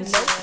Nope.